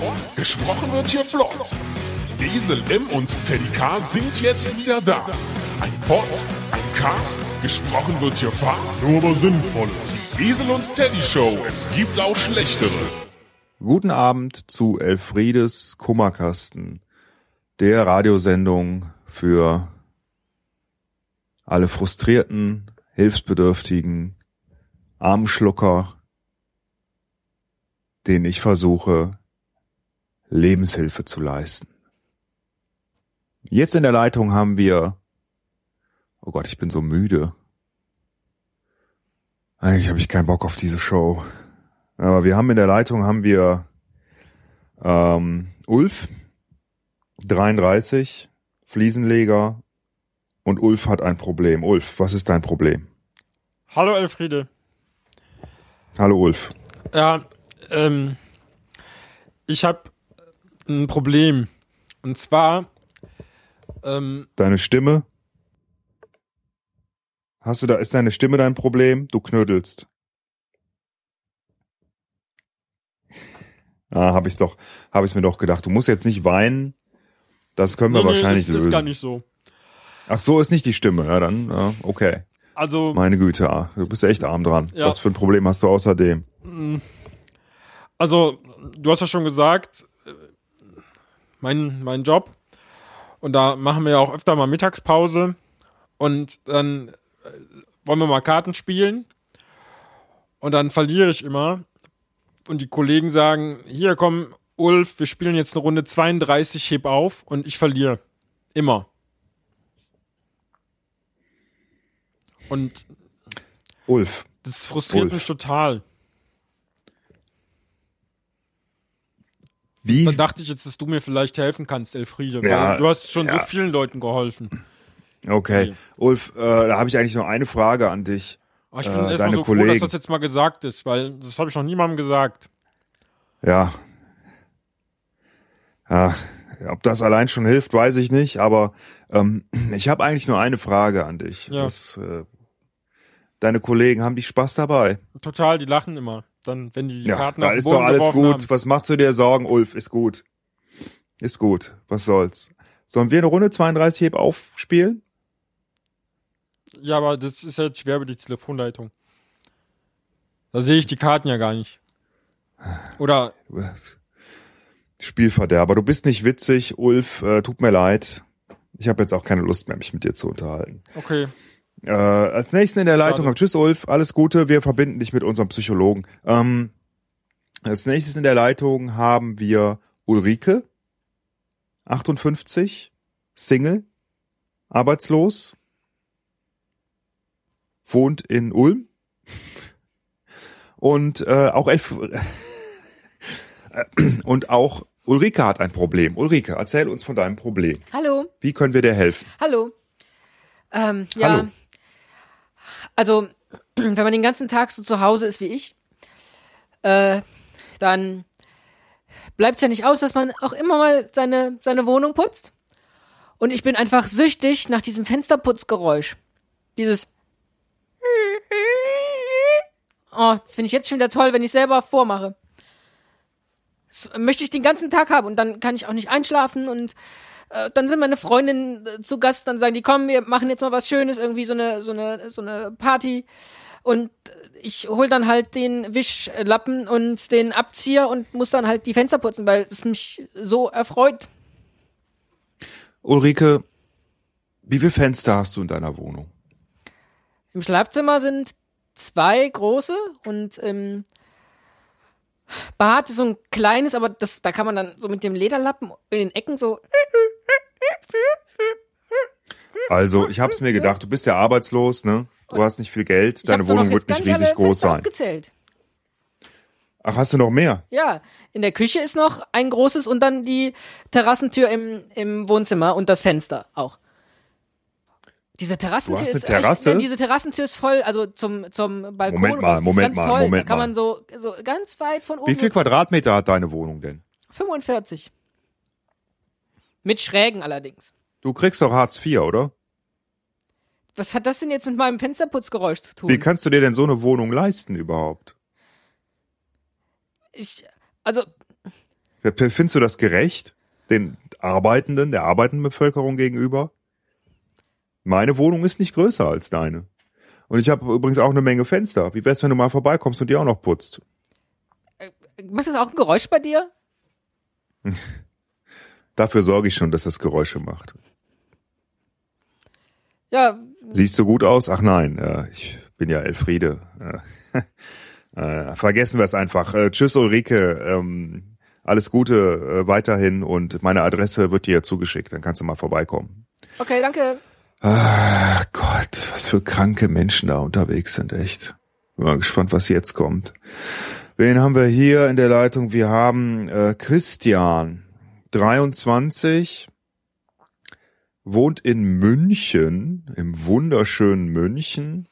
Pod, gesprochen wird hier flott. Esel M und Teddy K sind jetzt wieder da. Ein Pod, ein Cast, gesprochen wird hier fast, nur aber sinnvoll. Die und Teddy Show, es gibt auch schlechtere. Guten Abend zu Elfriedes Kummerkasten, der Radiosendung für alle frustrierten, hilfsbedürftigen, Armschlucker, denen ich versuche, Lebenshilfe zu leisten. Jetzt in der Leitung haben wir, oh Gott, ich bin so müde. Eigentlich habe ich keinen Bock auf diese Show. Aber wir haben in der Leitung haben wir ähm, Ulf, 33, Fliesenleger und Ulf hat ein Problem. Ulf, was ist dein Problem? Hallo Elfriede. Hallo Ulf. Ja, ähm, ich habe ein Problem. Und zwar, ähm, Deine Stimme? Hast du da, ist deine Stimme dein Problem? Du knödelst. Ah, hab ich's doch, hab ich's mir doch gedacht. Du musst jetzt nicht weinen. Das können wir nee, nee, wahrscheinlich ist, lösen. ist gar nicht so. Ach so, ist nicht die Stimme. Ja, dann, ja, okay. Also, Meine Güte, ah, du bist echt arm dran. Ja. Was für ein Problem hast du außerdem? also, du hast ja schon gesagt, mein, mein Job. Und da machen wir ja auch öfter mal Mittagspause. Und dann äh, wollen wir mal Karten spielen. Und dann verliere ich immer. Und die Kollegen sagen, hier komm, Ulf, wir spielen jetzt eine Runde 32, heb auf. Und ich verliere. Immer. Und Ulf, das frustriert Ulf. mich total. Wie, Dann dachte ich jetzt, dass du mir vielleicht helfen kannst, Elfriede. Ja, du hast schon ja. so vielen Leuten geholfen. okay. Okay. Ulf, äh, da habe ich eigentlich noch eine Frage an dich. Aber ich bin Äh, erstmal so froh, Kollegen. dass das jetzt mal gesagt ist, weil das habe ich noch niemandem gesagt. Ja. Ja, ob das allein schon hilft, weiß ich nicht, aber ähm, ich habe eigentlich nur eine Frage an dich. Ja. Das, äh, deine Kollegen, haben die Spaß dabei? Total, die lachen immer. Dann, wenn die Ja, Karten da auf ist doch alles gut. Haben. Was machst du dir Sorgen, Ulf? Ist gut. Ist gut. Was soll's? Sollen wir eine Runde 32 Heb aufspielen? Ja, aber das ist jetzt schwer über die Telefonleitung. Da sehe ich die Karten ja gar nicht. Oder, Spielverderber. Du bist nicht witzig, Ulf. Äh, tut mir leid. Ich habe jetzt auch keine Lust mehr, mich mit dir zu unterhalten. okay, Äh, als nächsten in der Leitung Schade. haben Tschüss Ulf, alles Gute, wir verbinden dich mit unserem Psychologen. Ähm, als nächstes in der Leitung haben wir Ulrike, 58, Single, arbeitslos, wohnt in Ulm und äh, auch elf und auch Ulrike hat ein Problem. Ulrike, erzähl uns von deinem Problem. Hallo, Wie können wir dir helfen? hallo. Ähm, ja, Hallo. Also wenn man den ganzen Tag so zu Hause ist wie ich, äh, dann bleibt es ja nicht aus, dass man auch immer mal seine, seine Wohnung putzt. Und ich bin einfach süchtig nach diesem Fensterputzgeräusch. Dieses Oh, das finde ich jetzt schon wieder toll, wenn ich selber vormache. Das möchte ich den ganzen Tag haben und dann kann ich auch nicht einschlafen und äh, dann sind meine Freundinnen äh, zu Gast, dann sagen die, komm, wir machen jetzt mal was Schönes, irgendwie so eine, so eine, so eine Party. Und äh, ich hol dann halt den Wischlappen und den Abzieher und muss dann halt die Fenster putzen, weil es mich so erfreut. Ulrike, wie viele Fenster hast du in deiner Wohnung? Im Schlafzimmer sind zwei große und im Bad ist so ein kleines, aber das, da kann man dann so mit dem Lederlappen in den Ecken so. Also, ich hab's mir gedacht, du bist ja arbeitslos, ne? Du hast nicht viel Geld, deine Wohnung wird nicht riesig groß sein. Aufgezählt. Ach, hast du noch mehr? Ja, in der Küche ist noch ein großes und dann die Terrassentür im, im Wohnzimmer und das Fenster auch. Diese Terrassentür ist Terrasse? Echt, diese Terrassentür ist voll, also zum zum Balkon. Moment mal, Moment mal, toll. Moment da kann mal. man so so ganz weit von oben. Wie viel Quadratmeter hat deine Wohnung denn? 45. Mit Schrägen allerdings. Du kriegst doch Hartz IV, oder? Was hat das denn jetzt mit meinem Fensterputzgeräusch zu tun? Wie kannst du dir denn so eine Wohnung leisten überhaupt? ich, also, Findest du das gerecht? Den Arbeitenden, der arbeitenden Bevölkerung gegenüber? Meine Wohnung ist nicht größer als deine. Und ich habe übrigens auch eine Menge Fenster. Wie wär's, wenn du mal vorbeikommst und die auch noch putzt? Macht das auch ein Geräusch bei dir? Dafür sorge ich schon, dass das Geräusche macht. Ja, Siehst du gut aus? Ach nein, äh, ich bin ja Elfriede. Äh, äh, vergessen wir es einfach. Äh, tschüss Ulrike, ähm, alles Gute äh, weiterhin und meine Adresse wird dir zugeschickt, dann kannst du mal vorbeikommen. okay, danke. Ah Gott, was für kranke Menschen da unterwegs sind, echt. Bin mal gespannt, was jetzt kommt. Wen haben wir hier in der Leitung? Wir haben äh, Christian, 23, wohnt in München, im wunderschönen München,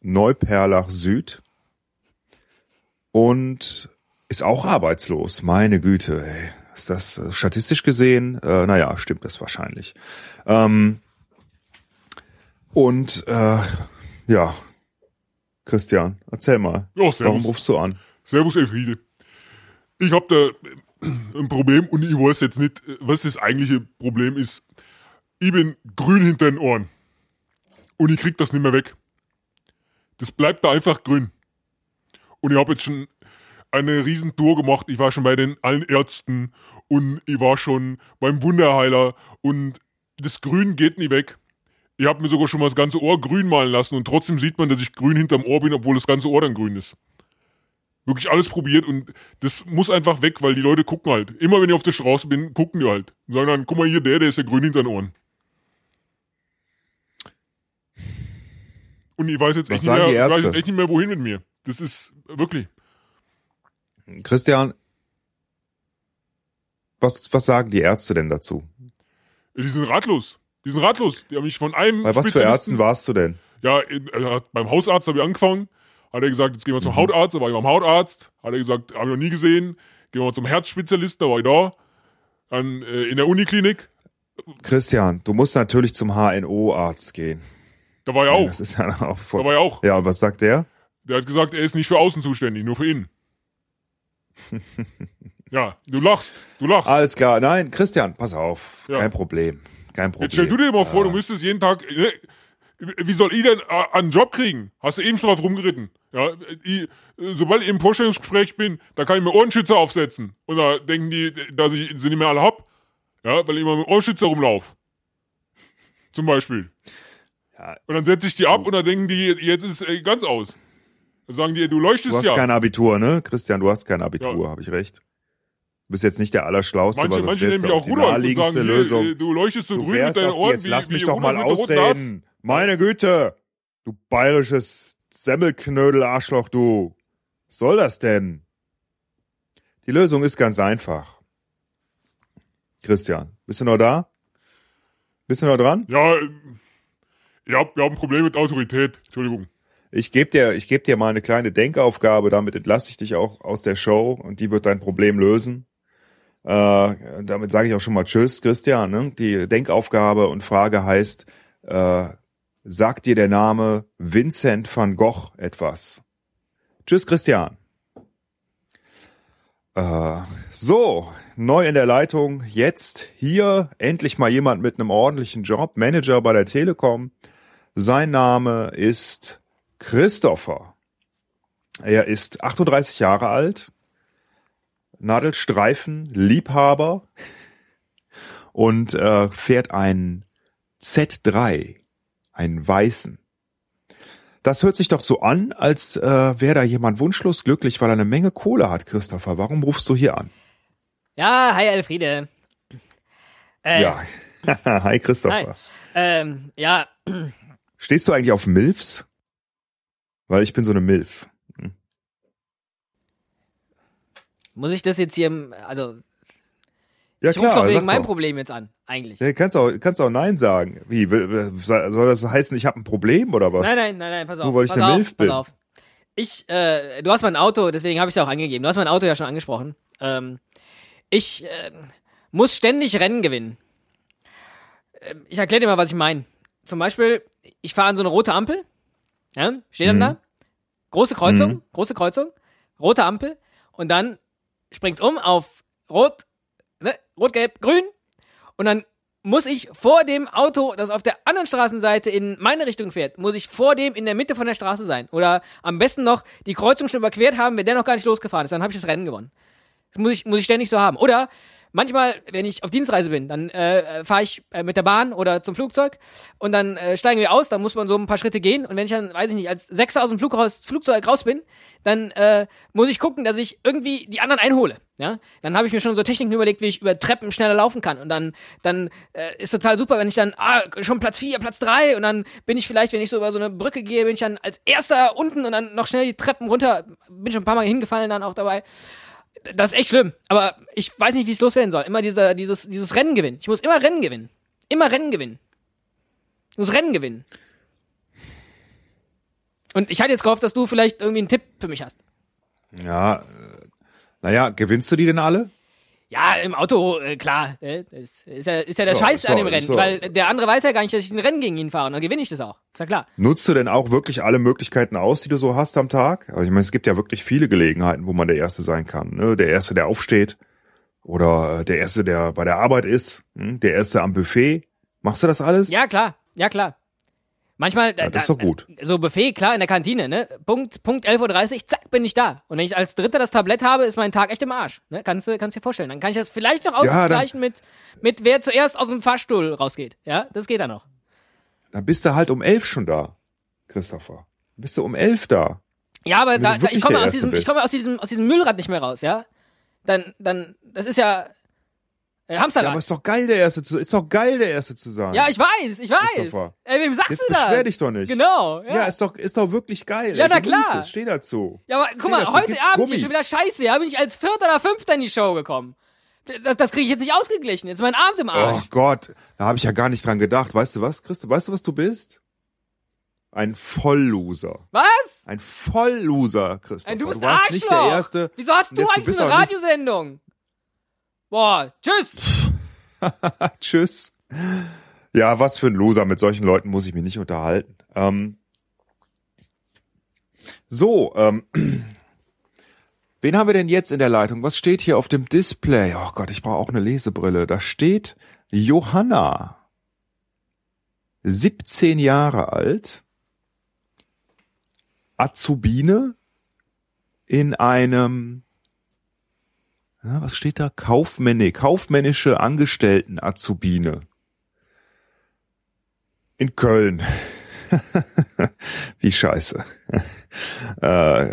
Neuperlach Süd und ist auch arbeitslos. Meine Güte, ey. Ist das äh, statistisch gesehen? Äh, naja, stimmt das wahrscheinlich. Ähm, und äh, ja, Christian, erzähl mal. Ja, servus. Warum rufst du an? Servus, Elfriede. Ich hab da ein Problem und ich weiß jetzt nicht, was das eigentliche Problem ist. Ich bin grün hinter den Ohren. Und ich krieg das nicht mehr weg. Das bleibt da einfach grün. Und ich habe jetzt schon eine riesen Tour gemacht. Ich war schon bei den allen Ärzten und ich war schon beim Wunderheiler und das Grün geht nie weg. Ich habe mir sogar schon mal das ganze Ohr grün malen lassen und trotzdem sieht man, dass ich grün hinterm Ohr bin, obwohl das ganze Ohr dann grün ist. Wirklich alles probiert und das muss einfach weg, weil die Leute gucken halt. Immer wenn ich auf der Straße bin, gucken die halt. Und sagen dann, guck mal hier, der, der ist ja grün hinter den Ohren. Und ich weiß jetzt echt nicht mehr, weiß jetzt echt nicht mehr, wohin mit mir. Das ist wirklich. Christian, was, was sagen die Ärzte denn dazu? Die sind ratlos. Die sind ratlos. Die haben mich von einem Bei was für Ärzten warst du denn? Ja, in, äh, beim Hausarzt habe ich angefangen. Hat er gesagt, jetzt gehen wir Mhm. zum Hautarzt. Da war ich beim Hautarzt. Hat er gesagt, habe ich noch nie gesehen. Gehen wir mal zum Herzspezialisten. Da war ich da. Dann äh, in der Uniklinik. Christian, du musst natürlich zum HNO-Arzt gehen. Da war ich auch. Das ist ja auch voll. Da war ich auch. Ja, und was sagt der? Der hat gesagt, er ist nicht für außen zuständig, nur für innen. ja, du lachst. Du lachst. Alles klar. Nein, Christian, pass auf. Ja. Kein Problem. Kein Problem. Jetzt stell du dir mal vor, du müsstest jeden Tag. Ne, wie soll ich denn äh, einen Job kriegen? Hast du eben schon drauf rumgeritten? Ja, ich, äh, sobald ich im Vorstellungsgespräch bin, da kann ich mir Ohrenschützer aufsetzen. Und da denken die, dass ich sie nicht mehr alle hab. Ja, weil ich immer mit Ohrenschützer rumlauf. Zum Beispiel. Ja. Und dann setze ich die ab und dann denken die, jetzt ist es äh, ganz aus. Dann sagen die, du leuchtest Du hast ja. kein Abitur, ne? Christian, du hast kein Abitur, Ja. habe ich recht. Du bist jetzt nicht der Allerschlauste, Manche, aber manche nehmen auf auch die Rudolf und naheliegendste sagen, Lösung. du leuchtest so Du grün mit deinen doch Ohren jetzt, wie, lass wie mich doch mal ausreden. Meine Güte. Du bayerisches Semmelknödel-Arschloch, du. Was soll das denn? Die Lösung ist ganz einfach. Christian, bist du noch da? Bist du noch dran? Ja, habt, wir haben ein Problem mit Autorität. Entschuldigung. Ich gebe dir, ich geb dir mal eine kleine Denkaufgabe, damit entlasse ich dich auch aus der Show und die wird dein Problem lösen. Äh, damit sage ich auch schon mal Tschüss, Christian. Ne? Die Denkaufgabe und Frage heißt, äh, sagt dir der Name Vincent van Gogh etwas? Tschüss, Christian. Äh, so, neu in der Leitung. Jetzt hier endlich mal jemand mit einem ordentlichen Job, Manager bei der Telekom. Sein Name ist Christopher. Er ist 38 Jahre alt, Nadelstreifen, Liebhaber und äh, fährt einen Z3, einen weißen. Das hört sich doch so an, als äh, wäre da jemand wunschlos glücklich, weil er eine Menge Kohle hat, Christopher. Warum rufst du hier an? Ja, hi Elfriede. Äh, Ja. Hi, Hi. Christopher. Ähm, ja, Stehst du eigentlich auf Milfs? Weil ich bin so eine Milf. Muss ich das jetzt hier, im- also Ja ich rufe doch wegen meinem doch. Problem jetzt an, eigentlich. Ja, kannst auch, kannst auch Nein sagen. Wie, soll das heißen, ich habe ein Problem oder was? Nein, nein, nein, nein, pass auf. Nur weil ich pass eine auf, Milf pass bin. auf. Ich, äh, du hast mein Auto, deswegen habe ich es auch angegeben. Du hast mein Auto ja schon angesprochen. Ähm, ich äh, muss ständig Rennen gewinnen. Ähm, ich erkläre dir mal, was ich meine. Zum Beispiel, ich fahre an so eine rote Ampel. Ja, steht dann Mhm. da. Große Kreuzung, Mhm. große Kreuzung, rote Ampel. Und dann springt um auf rot, ne, rot, gelb, grün. Und dann muss ich vor dem Auto, das auf der anderen Straßenseite in meine Richtung fährt, muss ich vor dem in der Mitte von der Straße sein. Oder am besten noch die Kreuzung schon überquert haben, wenn der noch gar nicht losgefahren ist. Dann habe ich das Rennen gewonnen. Das muss ich, muss ich ständig so haben. Oder manchmal, wenn ich auf Dienstreise bin, dann äh, fahre ich äh, mit der Bahn oder zum Flugzeug und dann äh, steigen wir aus, dann muss man so ein paar Schritte gehen und wenn ich dann, weiß ich nicht, als Sechster aus dem Flug raus, Flugzeug raus bin, dann äh, muss ich gucken, dass ich irgendwie die anderen einhole. Ja, dann habe ich mir schon so Techniken überlegt, wie ich über Treppen schneller laufen kann. Und dann, dann äh, ist total super, wenn ich dann, ah, schon Platz 4, Platz 3 und dann bin ich vielleicht, wenn ich so über so eine Brücke gehe, bin ich dann als erster unten und dann noch schnell die Treppen runter. Bin schon ein paar Mal hingefallen dann auch dabei das ist echt schlimm. Aber ich weiß nicht, wie es loswerden soll. Immer dieser, dieses, dieses Rennen gewinnen. Ich muss immer Rennen gewinnen. Immer Rennen gewinnen. Ich muss Rennen gewinnen. Und ich hatte jetzt gehofft, dass du vielleicht irgendwie einen Tipp für mich hast. Ja, äh, naja, gewinnst du die denn alle? Ja, im Auto, äh, klar. Äh, das ist ja, ist ja der Ja, Scheiß ist an dem Rennen. doch- Weil der andere weiß ja gar nicht, dass ich ein Rennen gegen ihn fahre. Und dann gewinne ich das auch. Ist ja klar. Nutzt du denn auch wirklich alle Möglichkeiten aus, die du so hast am Tag? Also ich meine, es gibt ja wirklich viele Gelegenheiten, wo man der Erste sein kann. Ne? Der Erste, der aufsteht oder äh, der Erste, der bei der Arbeit ist, hm? der Erste am Buffet. Machst du das alles? Ja, klar. Ja, klar. Manchmal, Ja, das ist doch gut. so Buffet, klar, in der Kantine, ne? Punkt, Punkt 11.30 Uhr, zack, bin ich da. Und wenn ich als Dritter das Tablett habe, ist mein Tag echt im Arsch. Ne? Kannst du kannst dir vorstellen. Dann kann ich das vielleicht noch Ja, ausgleichen mit, mit wer zuerst aus dem Fahrstuhl rausgeht. Ja, das geht dann noch. Dann bist du halt um elf schon da, Christopher. Bist du um elf da? Ja, aber da, ich komme aus diesem, ich bist. komme aus diesem, aus diesem Müllrad nicht mehr raus, ja? Dann, dann, das ist ja äh, Hamsterrad. Ja, aber ist doch geil, der Erste zu, ist doch geil, der Erste zu sein. Ja, ich weiß, ich weiß. Christopher. Ey, wem sagst Jetzt du das? beschwer dich doch nicht. Genau, ja. Ja, ist doch, ist doch wirklich geil. Ja, Ey, na klar. Es, steh dazu. Ja, aber guck mal, dazu, heute gib Abend Gummi. hier schon wieder scheiße, ja, bin ich als Vierter oder Fünfter in die Show gekommen. Das, das kriege ich jetzt nicht ausgeglichen. Jetzt ist mein Abend im Oh Arsch. Gott, da habe ich ja gar nicht dran gedacht. Weißt du was, Christoph? Weißt du, was du bist? Ein Vollloser. Was? Ein Vollloser, Christoph. Ey, du bist warst Arschloch. nicht der Erste. Wieso hast du Jetzt, eigentlich so eine Radiosendung? Boah, tschüss. Tschüss. Ja, was für ein Loser. Mit solchen Leuten muss ich mich nicht unterhalten. Ähm, so, ähm, wen haben wir denn jetzt in der Leitung? Was steht hier auf dem Display? Oh Gott, ich brauche auch eine Lesebrille. Da steht Johanna. 17 Jahre alt. Azubine in einem ja, was steht da? Kaufmänne, kaufmännische Angestellten Azubine. In Köln. Wie scheiße. äh,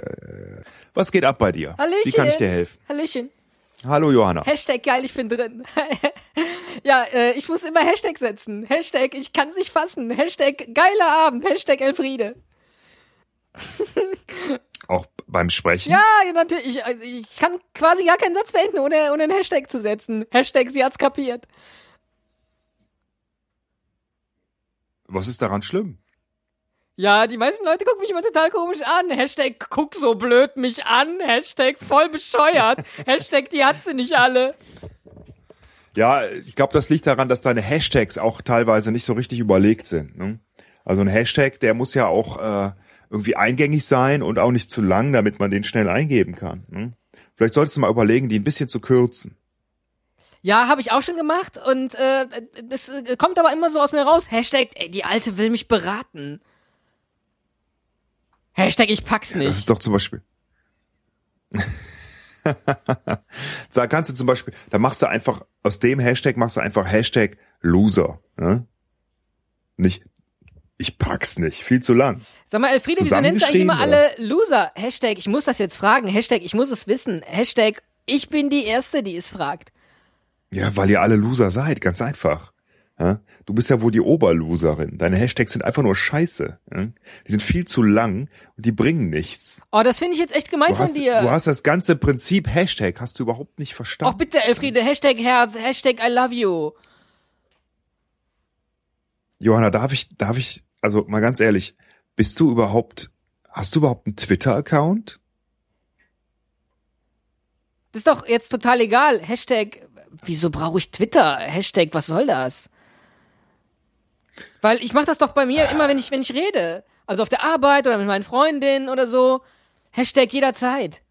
was geht ab bei dir? Hallöchen. Wie kann ich dir helfen? Hallöchen. Hallo Johanna. Hashtag geil, ich bin drin. ja, äh, ich muss immer Hashtag setzen. Hashtag, ich kann's nicht fassen. Hashtag geiler Abend. Hashtag Elfriede. Auch beim Sprechen? Ja, natürlich. Ich, also ich kann quasi gar keinen Satz beenden, ohne, ohne einen Hashtag zu setzen. Hashtag, sie hat's kapiert. Was ist daran schlimm? Ja, die meisten Leute gucken mich immer total komisch an. Hashtag, guck so blöd mich an. Hashtag, voll bescheuert. Hashtag, die hat sie nicht alle. Ja, ich glaube, das liegt daran, dass deine Hashtags auch teilweise nicht so richtig überlegt sind. Ne? Also ein Hashtag, der muss ja auch äh, irgendwie eingängig sein und auch nicht zu lang, damit man den schnell eingeben kann. Ne? Vielleicht solltest du mal überlegen, die ein bisschen zu kürzen. Ja, habe ich auch schon gemacht und äh, es äh, kommt aber immer so aus mir raus. Hashtag, ey, die Alte will mich beraten. Hashtag, ich pack's Das nicht. ist doch zum Beispiel. da kannst du zum Beispiel, da machst du einfach, aus dem Hashtag machst du einfach Hashtag Loser. Ne? Nicht, ich pack's nicht, viel zu lang. Sag mal, Elfriede, wieso nennst du eigentlich immer alle Loser? Hashtag, ich muss das jetzt fragen. Hashtag, ich muss es wissen. Hashtag, ich bin die Erste, die es fragt. Ja, weil ihr alle Loser seid, ganz einfach. Du bist ja wohl die Oberloserin. Deine Hashtags sind einfach nur Scheiße. Die sind viel zu lang und die bringen nichts. Oh, das finde ich jetzt echt gemein Du von hast, dir. du hast das ganze Prinzip Hashtag, hast du überhaupt nicht verstanden. bitte, Elfriede, Hashtag Herz, Hashtag I love you. Johanna, darf ich, darf ich, also mal ganz ehrlich, bist du überhaupt, hast du überhaupt einen Twitter-Account? Das ist doch jetzt total egal. Hashtag, wieso brauche ich Twitter? Hashtag, was soll das? Weil ich mache das doch bei mir immer, wenn ich, wenn ich rede. Also auf der Arbeit oder mit meinen Freundinnen oder so. Hashtag jederzeit.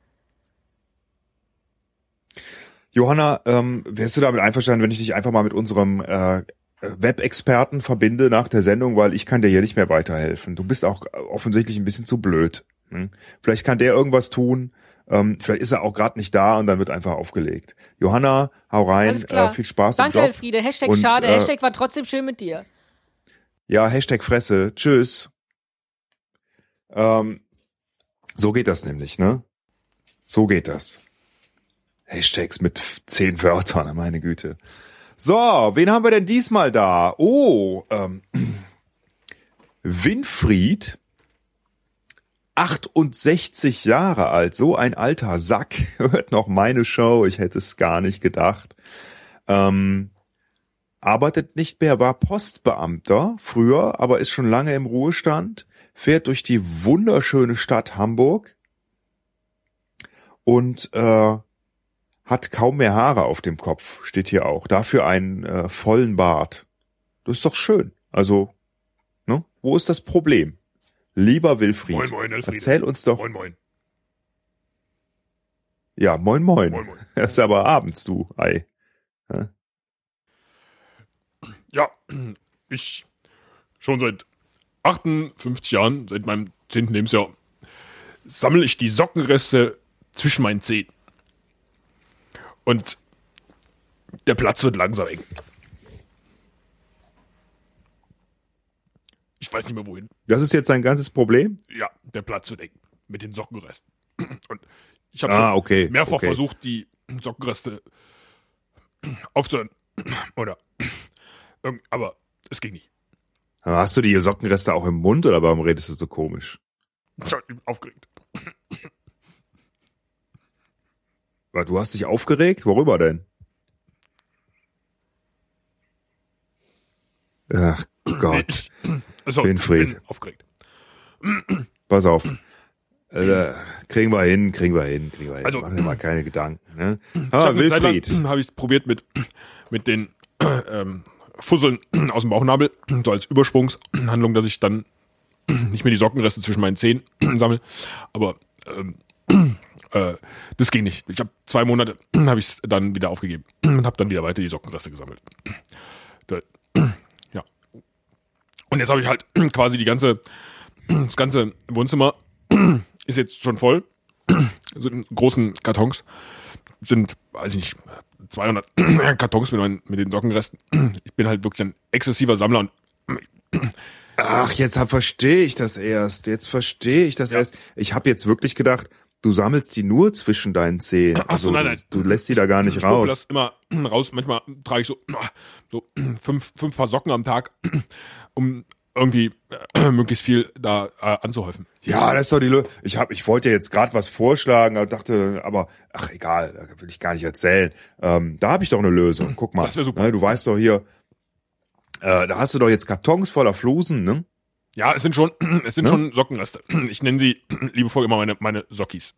Johanna, ähm, wärst du damit einverstanden, wenn ich dich einfach mal mit unserem äh, Web-Experten verbinde nach der Sendung, weil ich kann dir hier nicht mehr weiterhelfen. Du bist auch offensichtlich ein bisschen zu blöd. Hm? Vielleicht kann der irgendwas tun. Ähm, vielleicht ist er auch gerade nicht da und dann wird einfach aufgelegt. Johanna, hau rein. Äh, viel Spaß Danke, im Job. Elfriede. Hashtag Und, schade. äh, Hashtag war trotzdem schön mit dir. Ja, Hashtag Fresse. Tschüss. Ähm, so geht das nämlich, ne? So geht das. Hashtags mit zehn Wörtern, meine Güte. So, wen haben wir denn diesmal da? Oh, ähm, Winfried, 68 Jahre alt, so ein alter Sack, hört noch meine Show, ich hätte es gar nicht gedacht. Ähm, arbeitet nicht mehr, war Postbeamter früher, aber ist schon lange im Ruhestand, fährt durch die wunderschöne Stadt Hamburg und äh, hat kaum mehr Haare auf dem Kopf, steht hier auch. Dafür einen äh, vollen Bart. Das ist doch schön. Also, ne? Wo ist das Problem? Lieber Wilfried, Moin, moin, Elfriede. erzähl uns doch. Moin, moin. Ja, moin, moin. Moin, moin. Das ist aber abends, du Ei. Ja, ich schon seit 58 Jahren, seit meinem 10. Lebensjahr, sammle ich die Sockenreste zwischen meinen Zehen. Und der Platz wird langsam eng. Ich weiß nicht mehr wohin. Das ist jetzt dein ganzes Problem? Ja, der Platz wird eng mit den Sockenresten. Und ich habe Ah, schon okay, mehrfach okay. versucht, die Sockenreste aufzuhören. Oder aber es ging nicht. Hast du die Sockenreste auch im Mund oder warum redest du so komisch? Ich war aufgeregt. Du hast dich aufgeregt? Worüber denn? Ach Gott, Ich, also, Winfried. bin aufgeregt. pass auf. Äh, kriegen wir hin, kriegen wir hin, kriegen wir hin. Also- Mach dir mal keine Gedanken. Ne? Ich Ah, Wilfried. habe ich es probiert mit, mit den ähm, Fusseln aus dem Bauchnabel, so als Übersprungshandlung, dass ich dann nicht mehr die Sockenreste zwischen meinen Zehen sammle. Aber ähm, äh, das ging nicht. Ich habe zwei Monate habe ich es dann wieder aufgegeben und habe dann wieder weiter die Sockenreste gesammelt. Da, ja. Und jetzt habe ich halt quasi die ganze das ganze Wohnzimmer ist jetzt schon voll. So in großen Kartons sind, weiß ich nicht, 200 Kartons mit, meinen, mit den Sockenresten. Ich bin halt wirklich ein exzessiver Sammler und Ach, jetzt verstehe ich das erst. Jetzt verstehe ich das Ja. erst. Ich habe jetzt wirklich gedacht, du sammelst die nur zwischen deinen Zehen. Ach so, nein, nein. Du, lässt die da gar nicht ich raus. das immer raus. Manchmal trage ich so, so fünf, fünf Paar Socken am Tag, um irgendwie äh, möglichst viel da äh, anzuhäufen. Ja, das ist doch die Lösung. Ich hab, ich wollte jetzt gerade was vorschlagen, aber dachte, aber ach egal, da will ich gar nicht erzählen. Ähm, da habe ich doch eine Lösung. Guck mal, Das super. Ne, du weißt doch hier, äh, da hast du doch jetzt Kartons voller Flusen, ne? Ja, es sind schon, es sind Ne? schon Sockenreste. Ich nenne sie liebevoll immer meine, meine Sockis.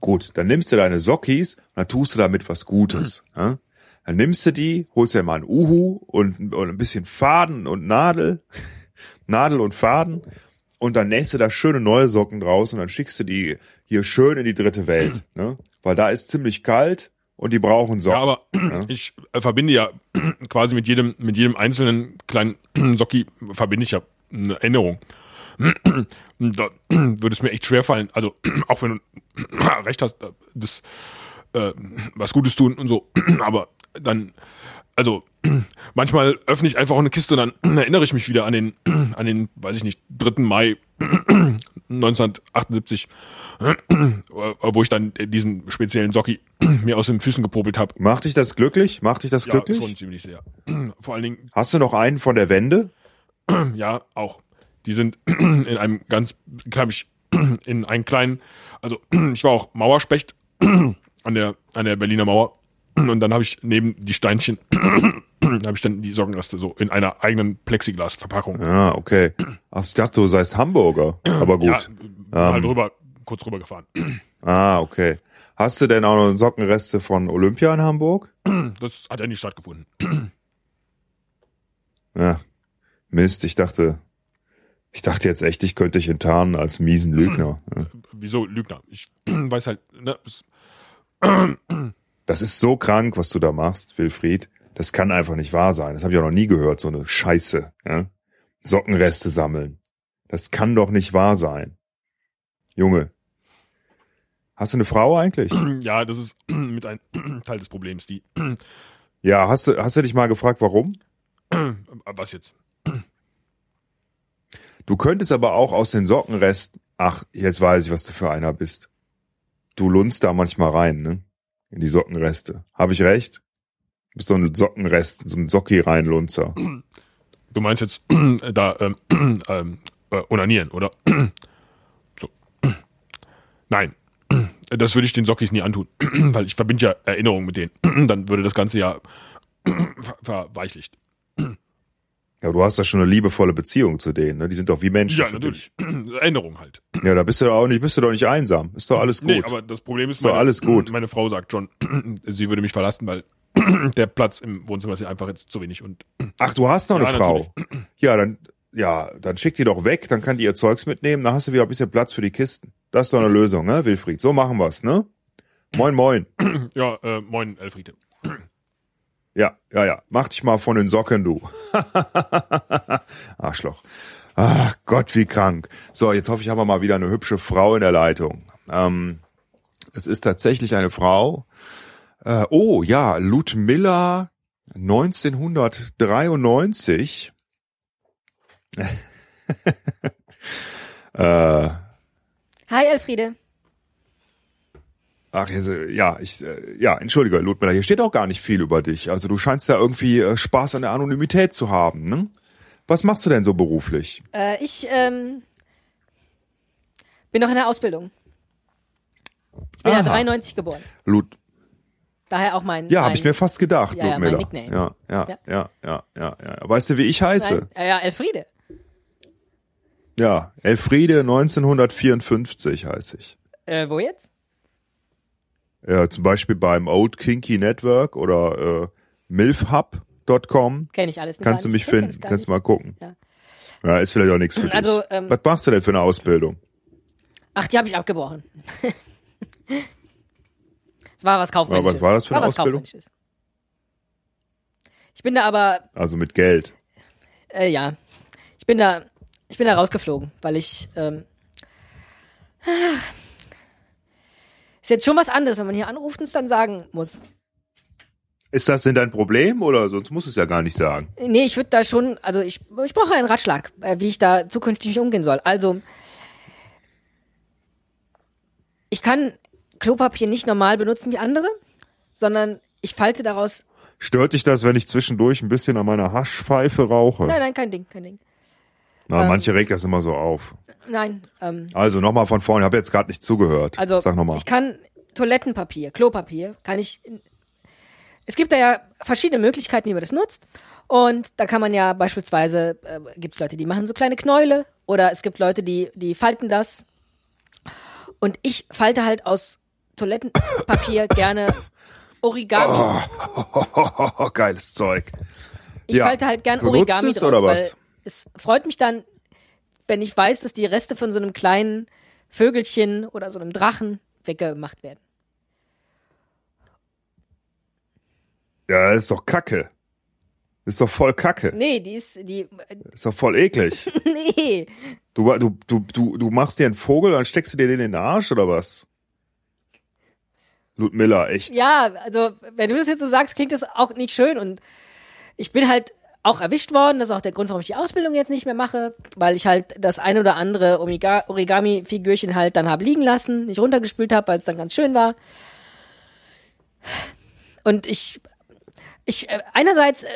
Gut, dann nimmst du deine Sockis und dann tust du damit was Gutes. Ja? Dann nimmst du die, holst dir mal ein Uhu und, und ein bisschen Faden und Nadel, Nadel und Faden und dann nähst du da schöne neue Socken draus und dann schickst du die hier schön in die dritte Welt, ne? Weil da ist ziemlich kalt und die brauchen Socken. Ja, aber ich äh, verbinde ja quasi mit jedem, mit jedem einzelnen kleinen Socki verbinde ich ja eine Erinnerung. Da würde es mir echt schwer fallen, also auch wenn du recht hast, äh, das äh, was Gutes tun und so, aber dann, also manchmal öffne ich einfach auch eine Kiste und dann erinnere ich mich wieder an den, an den, weiß ich nicht, 3. Mai 1978, wo ich dann diesen speziellen Socki mir aus den Füßen gepopelt habe. Macht dich das glücklich? Macht dich das Ja, glücklich? schon ziemlich sehr. Vor allen Dingen, Hast du noch einen von der Wende? ja, auch. Die sind in einem ganz, glaube ich, in einen kleinen, also ich war auch Mauerspecht an der, an der Berliner Mauer. Und dann habe ich neben die Steinchen, habe ich dann die Sockenreste so in einer eigenen Plexiglasverpackung. Ah, okay. Ach, ich dachte, du seist Hamburger. Aber gut. Ja, mal Ähm. drüber, kurz rüber gefahren. Ah, okay. Hast du denn auch noch Sockenreste von Olympia in Hamburg? Das hat ja nie stattgefunden. Ja. Mist, ich dachte, ich dachte jetzt echt, ich könnte dich enttarnen als miesen Lügner. Ja. Wieso Lügner? Ich weiß halt, ne, Das ist so krank, was du da machst, Wilfried. Das kann einfach nicht wahr sein. Das habe ich auch noch nie gehört, so eine Scheiße. Ja? Sockenreste sammeln. Das kann doch nicht wahr sein. Junge. Hast du eine Frau eigentlich? Ja, das ist mit ein Teil des Problems. Die, Ja, hast du, hast du dich mal gefragt, warum? was jetzt? Du könntest aber auch aus den Sockenresten, ach, jetzt weiß ich, was du für einer bist. Du lunzt da manchmal rein, ne? In die Sockenreste. Habe ich recht? Du bist so ein Sockenrest, so ein Socki-Reinlunzer. Du meinst jetzt da ähm, ähm, äh, onanieren, oder? so. Nein. Das würde ich den Sockis nie antun, weil ich verbinde ja Erinnerungen mit denen. Dann würde das Ganze ja ver verweichlicht. Ja, du hast da schon eine liebevolle Beziehung zu denen, ne? Die sind doch wie Menschen. Ja, natürlich. Erinnerung halt. Ja, da bist du doch auch nicht, bist du doch nicht einsam. Ist doch alles gut. Nee, aber das Problem ist, Ist doch alles gut. meine Frau sagt schon, sie würde mich verlassen, weil der Platz im Wohnzimmer ist ja einfach jetzt zu wenig und Ach, du hast noch eine Ja, Frau. Ja, dann, ja, dann schick die doch weg, dann kann die ihr Zeugs mitnehmen, dann hast du wieder ein bisschen Platz für die Kisten. Das ist doch eine Lösung, ne, Wilfried? So machen wir's, ne? Moin, moin. ja, äh, moin Elfriede. Ja, ja, ja. Mach dich mal von den Socken, du. Arschloch. Ach Gott, wie krank. So, jetzt hoffe ich, haben wir mal wieder eine hübsche Frau in der Leitung. Ähm, es ist tatsächlich eine Frau. Äh, oh, ja, Ludmilla 1993. äh, Hi, Elfriede. Ach, ja, ich, äh, ja, entschuldige, Ludmilla, hier steht auch gar nicht viel über dich. Also du scheinst ja irgendwie äh, Spaß an der Anonymität zu haben, ne? Was machst du denn so beruflich? Äh, ich ähm, bin noch in der Ausbildung. Ich bin ja Aha. 93 geboren. Lud Daher auch mein. ja, habe ich mir fast gedacht, Ja, ja, mein Ludmilla. Nickname. Ja, ja, Ja. ja, ja, ja, ja. Weißt du, wie ich heiße? Nein, ja, Elfriede. Ja, Elfriede 1954 heiße ich. Äh, wo jetzt? Ja, zum Beispiel beim Old Kinky Network oder äh, milfhub.com. Kenne ich alles. Kannst du mich finden, kannst du mal gucken. Ja. Ja, ist vielleicht auch nichts für dich. Also, ähm, Was machst du denn für eine Ausbildung? Ach, die habe ich abgebrochen. Es war was Kaufmännisches. was war das für eine was Ausbildung? Ich bin da aber, Also mit Geld. äh, ja, ich bin da, ich bin da rausgeflogen, weil ich, ähm, ach, ist jetzt schon was anderes, wenn man hier anruft und es dann sagen muss. Ist das denn dein Problem oder sonst musst du es ja gar nicht sagen? Nee, ich würde da schon, also ich, ich brauche einen Ratschlag, äh, wie ich da zukünftig umgehen soll. Also, ich kann Klopapier nicht normal benutzen wie andere, sondern ich falte daraus. Stört dich das, wenn ich zwischendurch ein bisschen an meiner Haschpfeife rauche? Nein, nein, kein Ding, kein Ding. Na, manche regt das immer so auf. Nein, ähm, Also nochmal von vorne, ich habe jetzt gerade nicht zugehört. also Sag nochmal. ich kann Toilettenpapier, Klopapier, kann ich. Es gibt da ja verschiedene Möglichkeiten, wie man das nutzt. Und da kann man ja beispielsweise, äh, gibt es Leute, die machen so kleine Knäule oder es gibt Leute, die, die falten das. Und ich falte halt aus Toilettenpapier gerne Origami. Oh, geiles Zeug. ich ja. falte halt gern Origami draus, oder was? Es freut mich dann, wenn ich weiß, dass die Reste von so einem kleinen Vögelchen oder so einem Drachen weggemacht werden. Ja, ist doch Kacke. Ist doch voll Kacke. Nee, die ist, die, Ist doch voll eklig. nee. Du, du, du, du, du machst dir einen Vogel, dann steckst du dir den in den Arsch oder was? Ludmilla, echt. Ja, also, wenn du das jetzt so sagst, klingt das auch nicht schön und ich bin halt auch erwischt worden. Das ist auch der Grund, warum ich die Ausbildung jetzt nicht mehr mache, weil ich halt das ein oder andere Origami-Figürchen halt dann habe liegen lassen, nicht runtergespült habe, weil es dann ganz schön war. Und ich, ich, äh, einerseits äh,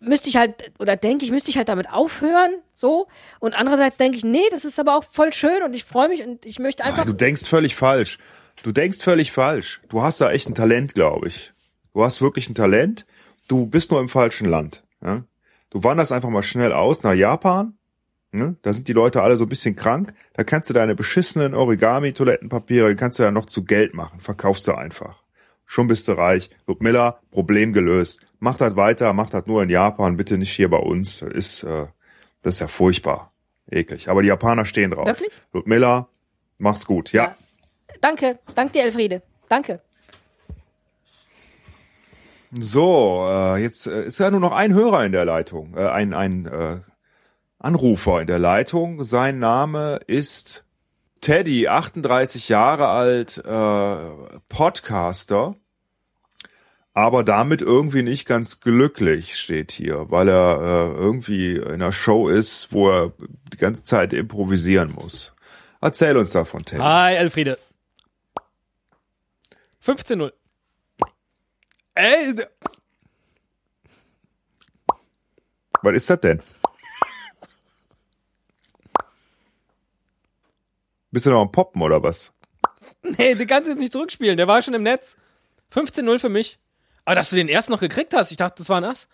müsste ich halt, oder denke ich, müsste ich halt damit aufhören, so. Und andererseits denke ich, nee, das ist aber auch voll schön und ich freue mich und ich möchte einfach. Du denkst völlig falsch. Du denkst völlig falsch. Du hast da echt ein Talent, glaube ich. Du hast wirklich ein Talent. Du bist nur im falschen Land. Ja? Du wanderst einfach mal schnell aus nach Japan. Ne? Da sind die Leute alle so ein bisschen krank. Da kannst du deine beschissenen Origami-Toilettenpapiere, die kannst du dann noch zu Geld machen. Verkaufst du einfach. Schon bist du reich. Ludmilla, Problem gelöst. Mach das weiter, mach das nur in Japan, bitte nicht hier bei uns. Das ist, äh, das ist ja furchtbar. Eklig. Aber die Japaner stehen drauf. Wirklich? Ludmilla, mach's gut. Ja. Danke, danke dir, Elfriede. Danke. So, äh, jetzt äh, ist ja nur noch ein Hörer in der Leitung, äh, ein, ein äh, Anrufer in der Leitung. Sein Name ist Teddy, 38 Jahre alt, äh, Podcaster, aber damit irgendwie nicht ganz glücklich, steht hier, weil er äh, irgendwie in einer Show ist, wo er die ganze Zeit improvisieren muss. Erzähl uns davon, Teddy. Hi, Elfriede. 15-0. Ey, Was ist das denn? Bist du noch am Poppen oder was? nee, du kannst jetzt nicht zurückspielen. Der war schon im Netz. 15-0 für mich. Aber dass du den erst noch gekriegt hast, ich dachte, das war ein Ass.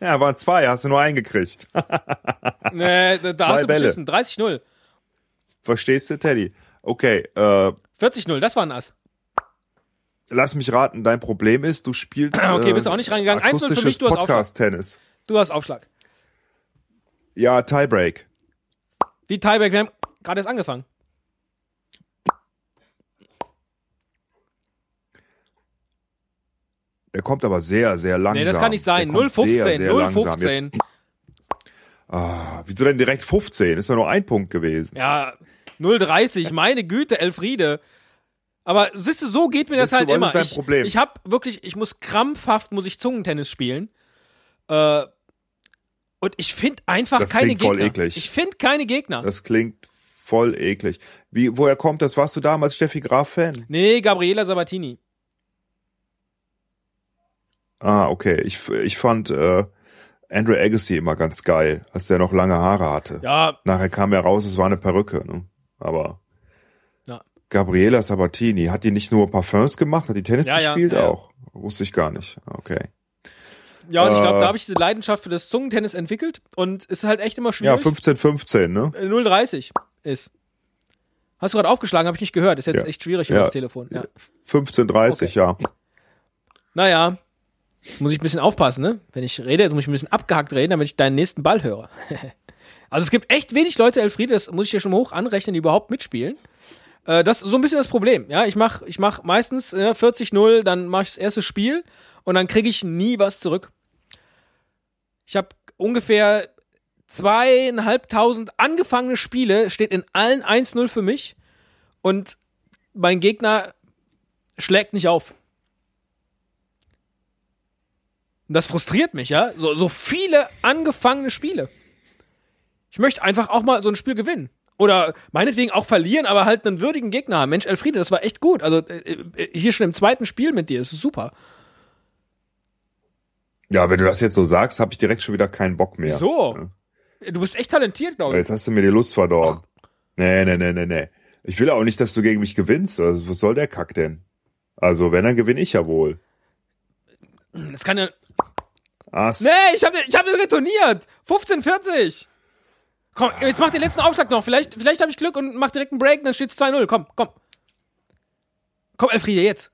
Ja, waren zwei, hast du nur eingekriegt. Nee, da, da Zwei hast du Bälle. beschissen. 30-0. Verstehst du, Teddy? Okay, äh, 40-0, das war ein Ass. lass mich raten, dein Problem ist, du spielst Okay, bist du auch nicht reingegangen. 1-0 für mich, du hast Aufschlag. Podcast-Tennis. Du hast Aufschlag. Ja, Tiebreak. Wie Tieback, wir haben gerade erst angefangen. Der kommt aber sehr, sehr langsam. Nee, das kann nicht sein. Der kommt 0-15, sehr, sehr langsam. 0-15. Jetzt- Ah, wieso denn direkt 15? Ist doch nur ein Punkt gewesen. Ja, 0,30, meine Güte, Elfriede. Aber siehst du, so geht mir das Weißt du, halt was immer. ist dein ich, Problem? ich hab wirklich, ich muss krampfhaft, muss ich Zungentennis spielen. Äh, und ich finde einfach Das keine klingt voll Gegner. eklig. Ich finde keine Gegner. Das klingt voll eklig. Wie, woher kommt das? Warst du damals Steffi Graf-Fan? nee, Gabriela Sabatini. Ah, okay. Ich, ich fand äh, Andrew Agassi immer ganz geil, als der noch lange Haare hatte. Ja, Nachher kam ja raus, es war eine Perücke. Ne? Aber Ja. Gabriela Sabatini, hat die nicht nur Parfums gemacht, hat die Tennis Ja, gespielt ja, auch? Wusste ich gar nicht. Okay. ja, und ich glaube, Äh. da habe ich diese Leidenschaft für das Zungentennis entwickelt und es ist halt echt immer Ja, schwierig. 15-15, ne? Äh, 0,30 ist. Hast du gerade aufgeschlagen, habe ich nicht gehört. Ist jetzt echt schwierig über Ja. das Telefon. Ja. 15-30, ja. Naja, muss ich ein bisschen aufpassen, ne? Wenn ich rede, jetzt muss ich ein bisschen abgehackt reden, damit ich deinen nächsten Ball höre. also es gibt echt wenig Leute, Elfriede, das muss ich dir schon hoch anrechnen, die überhaupt mitspielen. Äh, das ist so ein bisschen das Problem. Ja, ich mach, ich mach meistens äh, 40-0, dann mache ich das erste Spiel und dann kriege ich nie was zurück. Ich habe ungefähr zweieinhalbtausend angefangene Spiele, steht in allen 1-0 für mich und mein Gegner schlägt nicht auf. Das frustriert mich, ja. So, so viele angefangene Spiele. Ich möchte einfach auch mal so ein Spiel gewinnen. Oder meinetwegen auch verlieren, aber halt einen würdigen Gegner haben. Mensch, Elfriede, das war echt gut. Also äh, äh, hier schon im zweiten Spiel mit dir, das ist super. Ja, wenn du das jetzt so sagst, habe ich direkt schon wieder keinen Bock mehr. So. Du bist echt talentiert, glaube ich. Jetzt hast du mir die Lust verdorben. Nee, nee, nee, nee, nee. Ich will auch nicht, dass du gegen mich gewinnst. Also, was soll der Kack denn? Also, wenn, dann gewinne ich ja wohl. Das kann ja. Ass. Nee, ich habe ich hab den retourniert. 15, 40. Komm, jetzt mach den letzten Aufschlag noch. Vielleicht, vielleicht habe ich Glück und mach direkt einen Break, dann steht's 2-0. Komm, komm. Komm, Elfriede, jetzt.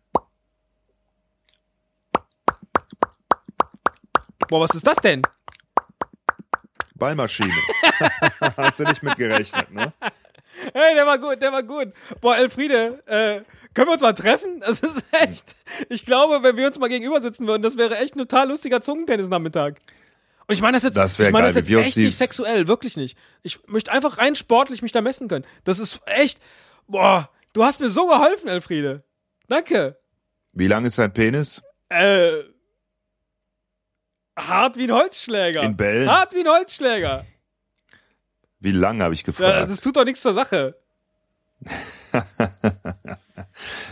Boah, was ist das denn? Ballmaschine. hast du nicht mit gerechnet, ne? Hey, der war gut, der war gut. Boah, Elfriede, äh, können wir uns mal treffen? Das ist echt. Ich glaube, wenn wir uns mal gegenüber sitzen würden, das wäre echt ein total lustiger Zungentennis-Nachmittag. Und ich meine das jetzt, Das ich meine das jetzt echt nicht sexuell, wirklich nicht. Ich möchte einfach rein sportlich mich da messen können. Das ist echt. Boah, du hast mir so geholfen, Elfriede. Danke. Wie lang ist dein Penis? Äh. Hart wie ein Holzschläger. In Bällen? Hart wie ein Holzschläger. Wie lang, habe ich Äh, gefragt. das tut doch nichts zur Sache.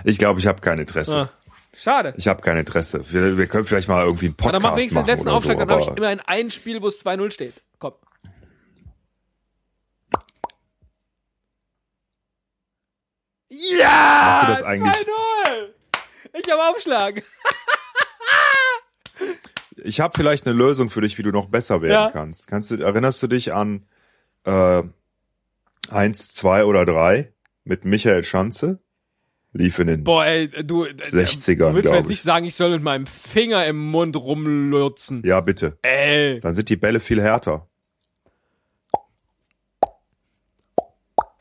ich glaube, ich habe kein Interesse. Ah, schade. Ich habe kein Interesse. Wir, wir können vielleicht mal irgendwie einen Podcast dann mach wenigstens machen den letzten Aufschlag, so, dann habe ich immerhin ein Spiel, wo es 2-0 steht. Komm. Ja! Hast du das eigentlich- 2-0! Ich habe Aufschlag. ich habe vielleicht eine Lösung für dich, wie du noch besser werden Ja. kannst. Kannst du, erinnerst du dich an äh, eins, zwei oder drei mit Michael Schanze? Lief in den Boah, ey, du. äh, 60ern, Du willst mir jetzt ich. nicht sagen, ich soll mit meinem Finger im Mund rumlürzen. Ja, bitte. Ey. Dann sind die Bälle viel härter.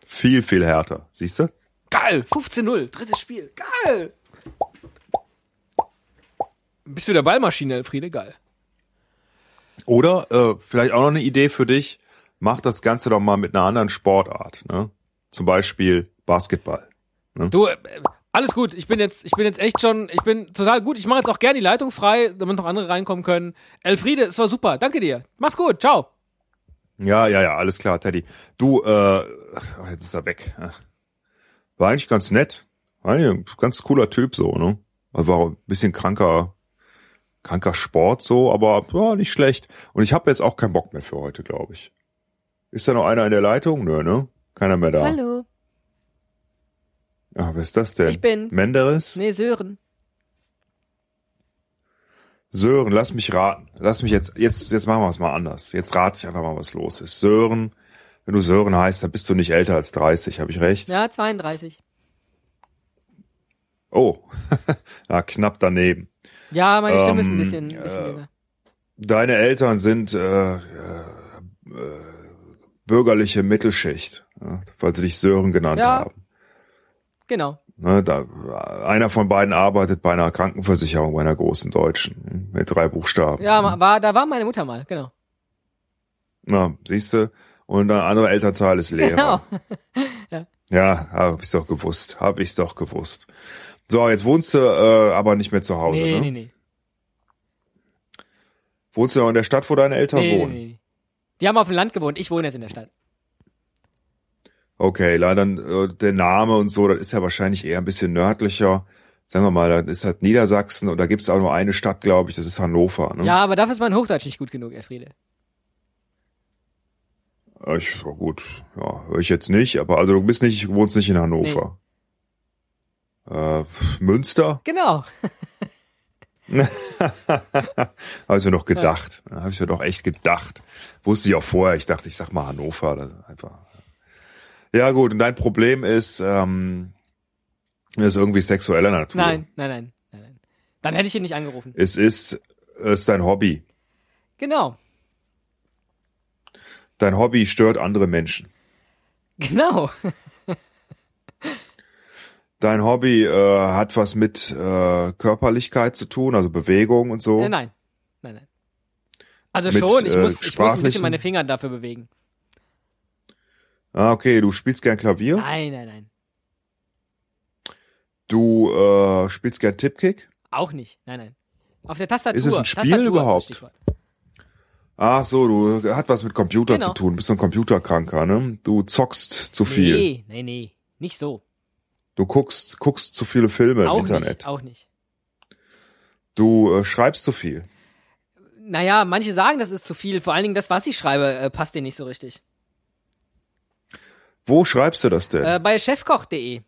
Viel, viel härter. Siehst du? Geil, 15-0, drittes Spiel. Geil. Bist du der Ballmaschine, Elfriede? Geil. Oder äh, vielleicht auch noch eine Idee für dich, mach das Ganze doch mal mit einer anderen Sportart. Ne? Zum Beispiel Basketball. Du, äh, alles gut. Ich bin jetzt, ich bin jetzt echt schon, ich bin total gut. Ich mache jetzt auch gerne die Leitung frei, damit noch andere reinkommen können. Elfriede, es war super. Danke dir. Mach's gut. Ciao. Ja, ja, ja, alles klar, Teddy. Du, äh, jetzt ist er weg. War eigentlich ganz nett. War eigentlich ein ganz cooler Typ so, ne? Also war ein bisschen kranker, kranker Sport so, aber war nicht schlecht. Und ich habe jetzt auch keinen Bock mehr für heute, glaube ich. Ist da noch einer in der Leitung? Nö, ne? Keiner mehr da. Hallo. Ah, wer ist das denn? Ich bin's. Menderes? Nee, Sören. Sören, lass mich raten. Lass mich jetzt, jetzt, jetzt machen wir es mal anders. Jetzt rate ich einfach mal, was los ist. Sören, wenn du Sören heißt, dann bist du nicht älter als 30, habe ich recht? Ja, 32. Oh, ja, knapp daneben. Ja, meine Stimme ist ein Ähm, bisschen, bisschen äh, jünger. Deine Eltern sind äh, äh, äh, bürgerliche Mittelschicht, ja, weil sie dich Sören genannt Ja. haben. Genau. Ne, da, einer von beiden arbeitet bei einer Krankenversicherung, bei einer großen deutschen, hm, mit drei Buchstaben. Ja, war, da war meine Mutter mal, genau. Na, siehst du? Und ein anderer Elternteil ist Lehrer. Genau. Ja, hab ich's doch gewusst. Hab ich's doch gewusst. So, jetzt wohnst du äh, aber nicht mehr zu Hause, Nee, ne? nee, nee. Wohnst du noch in der Stadt, wo deine Eltern Nee, nee, wohnen? nee. Die haben auf dem Land gewohnt, ich wohne jetzt in der Stadt. Okay, leider äh, der Name und so, das ist ja wahrscheinlich eher ein bisschen nördlicher. Sagen wir mal, das ist halt Niedersachsen und da gibt's auch nur eine Stadt, glaube ich, das ist Hannover. Ne? Ja, aber dafür ist mein Hochdeutsch nicht gut genug, Elfriede. Ich, oh gut, ja, höre ich jetzt nicht, aber also du bist nicht, wohnst nicht in Hannover. Äh, Münster? Genau. Habe ich mir doch gedacht. Ja. Habe ich mir doch echt gedacht. Wusste ich auch vorher. Ich dachte, ich sag mal Hannover. Das ist einfach. Ja gut, und dein Problem ist, ähm, ist irgendwie sexueller Natur. Nein, nein, nein, nein, nein. Dann hätte ich ihn nicht angerufen. Es ist, es ist dein Hobby. Genau. Dein Hobby stört andere Menschen. Genau. Dein Hobby äh, hat was mit äh, Körperlichkeit zu tun, also Bewegung und so. Äh, nein. Nein, nein. Also Mit, schon, ich äh, muss, ich muss ein bisschen meine Finger dafür bewegen. Ah, okay, du spielst gern Klavier. Nein, nein, nein. Du äh, spielst gern Tipkick. Auch nicht. Nein, nein. Auf der Tastatur. Ist es ein Spiel Tastatur überhaupt? Ach so, du hat was mit Computer Genau. zu tun. Bist so ein Computerkranker, ne? Du zockst zu viel. Nee, nee, nee. Nicht so. Du guckst, guckst zu viele Filme auch im Internet. nicht. Auch nicht. Du äh, schreibst zu viel. Naja, manche sagen, das ist zu viel. Vor allen Dingen das, was ich schreibe, äh, passt denen nicht so richtig. Wo schreibst du das denn? Äh, bei chefkoch.de.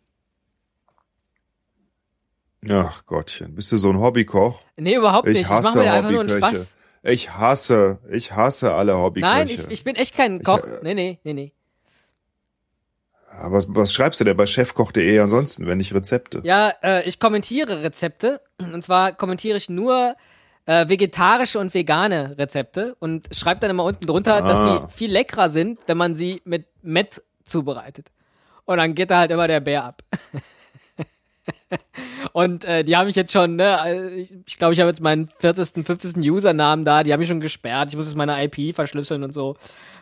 Ach Gottchen, bist du so ein Hobbykoch? Nee, überhaupt Ich nicht. Ich mache hasse mir einfach nur einen. Spaß. Ich hasse, ich hasse alle Hobbyköche. Nein, ich, ich bin echt kein Koch. äh, nee, nee, nee, nee. Aber was, was schreibst du denn bei chefkoch.de ansonsten, wenn nicht Rezepte? Ja, äh, ich kommentiere Rezepte. Und zwar kommentiere ich nur äh, vegetarische und vegane Rezepte und schreibe dann immer unten drunter, dass Ah. die viel leckerer sind, wenn man sie mit Met zubereitet. Und dann geht da halt immer der Bär ab. und äh, die haben mich jetzt schon, ne, äh, ich glaube, ich, habe jetzt meinen 40., 50. Usernamen da, die haben mich schon gesperrt. Ich muss jetzt meine IP verschlüsseln und so.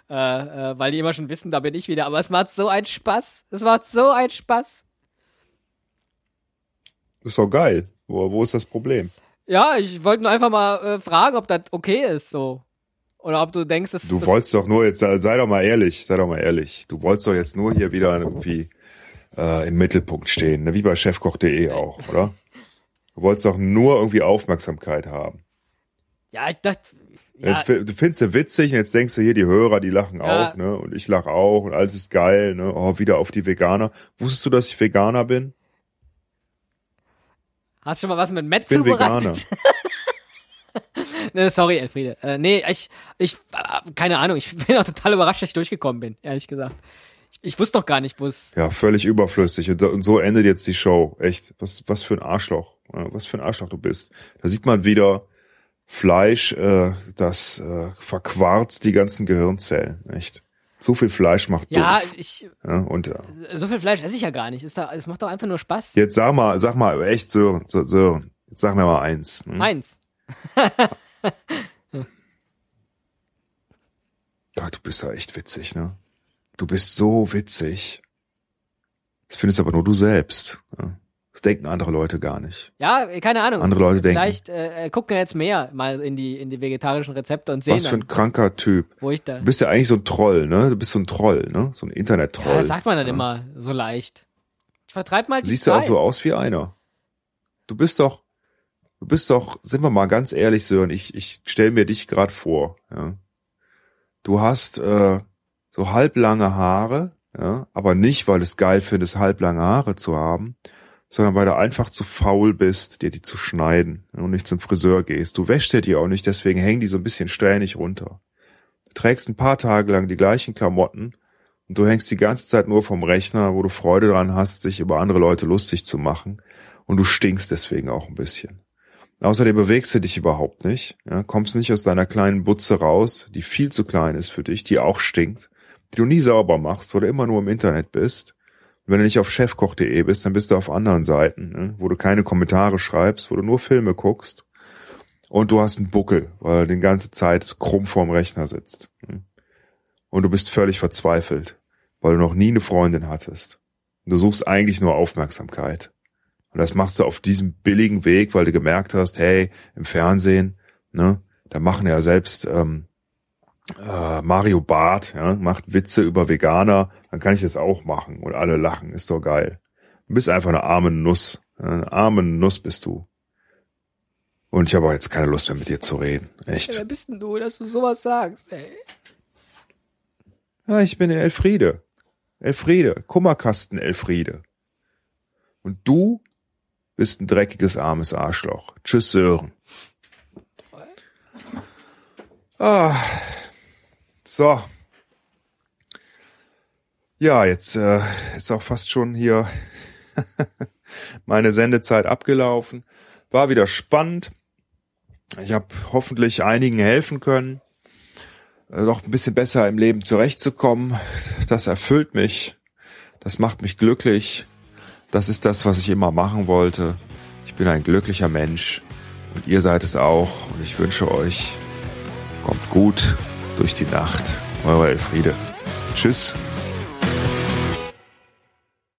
Äh, äh, weil die immer schon wissen, da bin ich wieder. Aber es macht so einen Spaß. Es macht so einen Spaß. Ist doch geil. Wo, wo ist das Problem? Ja, ich wollte nur einfach mal äh, fragen, ob das okay ist, so. Oder ob du denkst, dass Du das, wolltest doch nur jetzt, sei doch mal ehrlich, sei doch mal ehrlich. Du wolltest doch jetzt nur hier wieder irgendwie äh, im Mittelpunkt stehen, ne? wie bei chefkoch.de auch, oder? Du wolltest doch nur irgendwie Aufmerksamkeit haben. Ja, ich dachte. Ja, Jetzt du findest du witzig und jetzt denkst du hier, die Hörer, die lachen Ja. auch, ne? Und ich lach auch und alles ist geil, ne? Oh, wieder auf die Veganer. Wusstest du, dass ich Veganer bin? hast du schon mal was mit Met Ich bin zubereitet? Veganer. Ne, sorry, Elfriede. Äh, nee, ich, ich, äh, keine Ahnung. Ich bin auch total überrascht, dass ich durchgekommen bin, ehrlich gesagt. Ich, ich wusste doch gar nicht, wo es. Ja, völlig überflüssig. Und, so endet jetzt die Show. Echt. Was, was für ein Arschloch. Was für ein Arschloch du bist. Da sieht man wieder Fleisch, äh, das äh, verquarzt die ganzen Gehirnzellen. Echt. So viel Fleisch macht Ja, doof. ich, Ja, und ja. so viel Fleisch esse ich ja gar nicht. Ist da, es macht doch einfach nur Spaß. Jetzt sag mal, sag mal, echt Sören, Sö- Sören, jetzt sag mir mal eins. Hm? Meins. Gott, du bist ja echt witzig, ne? Du bist so witzig. Das findest aber nur du selbst. Ja? Das denken andere Leute gar nicht. Ja, keine Ahnung. Andere Leute denken. Vielleicht äh, gucken jetzt mehr mal in die, in die vegetarischen Rezepte und sehen Was für dann, ein kranker Typ. wo ich da. Du bist ja eigentlich so ein Troll, ne? Du bist so ein Troll, ne? So ein Internet-Troll. Ja, das sagt man dann immer so leicht. Ich vertreib mal die Siehst du Zeit. auch so aus wie einer. Du bist doch, du bist doch, sind wir mal ganz ehrlich, Sören, ich, ich stell mir dich gerade vor, ja. Du hast äh, so halblange Haare, ja, aber nicht, weil du es geil findest, halblange Haare zu haben, sondern weil du einfach zu faul bist, dir die zu schneiden und nicht zum Friseur gehst. Du wäschst dir die auch nicht, deswegen hängen die so ein bisschen strähnig runter. Du trägst ein paar Tage lang die gleichen Klamotten und du hängst die ganze Zeit nur vom Rechner, wo du Freude dran hast, sich über andere Leute lustig zu machen und du stinkst deswegen auch ein bisschen. Außerdem bewegst du dich überhaupt nicht, ja, kommst nicht aus deiner kleinen Butze raus, die viel zu klein ist für dich, die auch stinkt, die du nie sauber machst, wo du immer nur im Internet bist. Und wenn du nicht auf chefkoch.de bist, dann bist du auf anderen Seiten, ne, wo du keine Kommentare schreibst, wo du nur Filme guckst und du hast einen Buckel, weil du die ganze Zeit krumm vorm Rechner sitzt. ne. Und du bist völlig verzweifelt, weil du noch nie eine Freundin hattest. Du suchst eigentlich nur Aufmerksamkeit. Und das machst du auf diesem billigen Weg, weil du gemerkt hast, hey, im Fernsehen, ne, da machen ja selbst ähm, äh, Mario Barth, ja, macht Witze über Veganer, dann kann ich das auch machen und alle lachen, ist doch geil. Du bist einfach eine arme Nuss, ja, eine arme Nuss bist du. Und ich habe auch jetzt keine Lust mehr mit dir zu reden, Ja, echt. wer bist denn du, dass du sowas sagst, ey? Ja, ich bin der Elfriede. Elfriede, Kummerkasten Elfriede. Und du bist ein dreckiges, armes Arschloch. Tschüss, Sören. Ah, so. Ja, jetzt äh, ist auch fast schon hier meine Sendezeit abgelaufen. War wieder spannend. Ich habe hoffentlich einigen helfen können äh, noch ein bisschen besser im Leben zurechtzukommen. Das erfüllt mich. Das macht mich glücklich. Das ist das, was ich immer machen wollte. Ich bin ein glücklicher Mensch und ihr seid es auch. Und ich wünsche euch, kommt gut durch die Nacht. Eure Elfriede. Tschüss.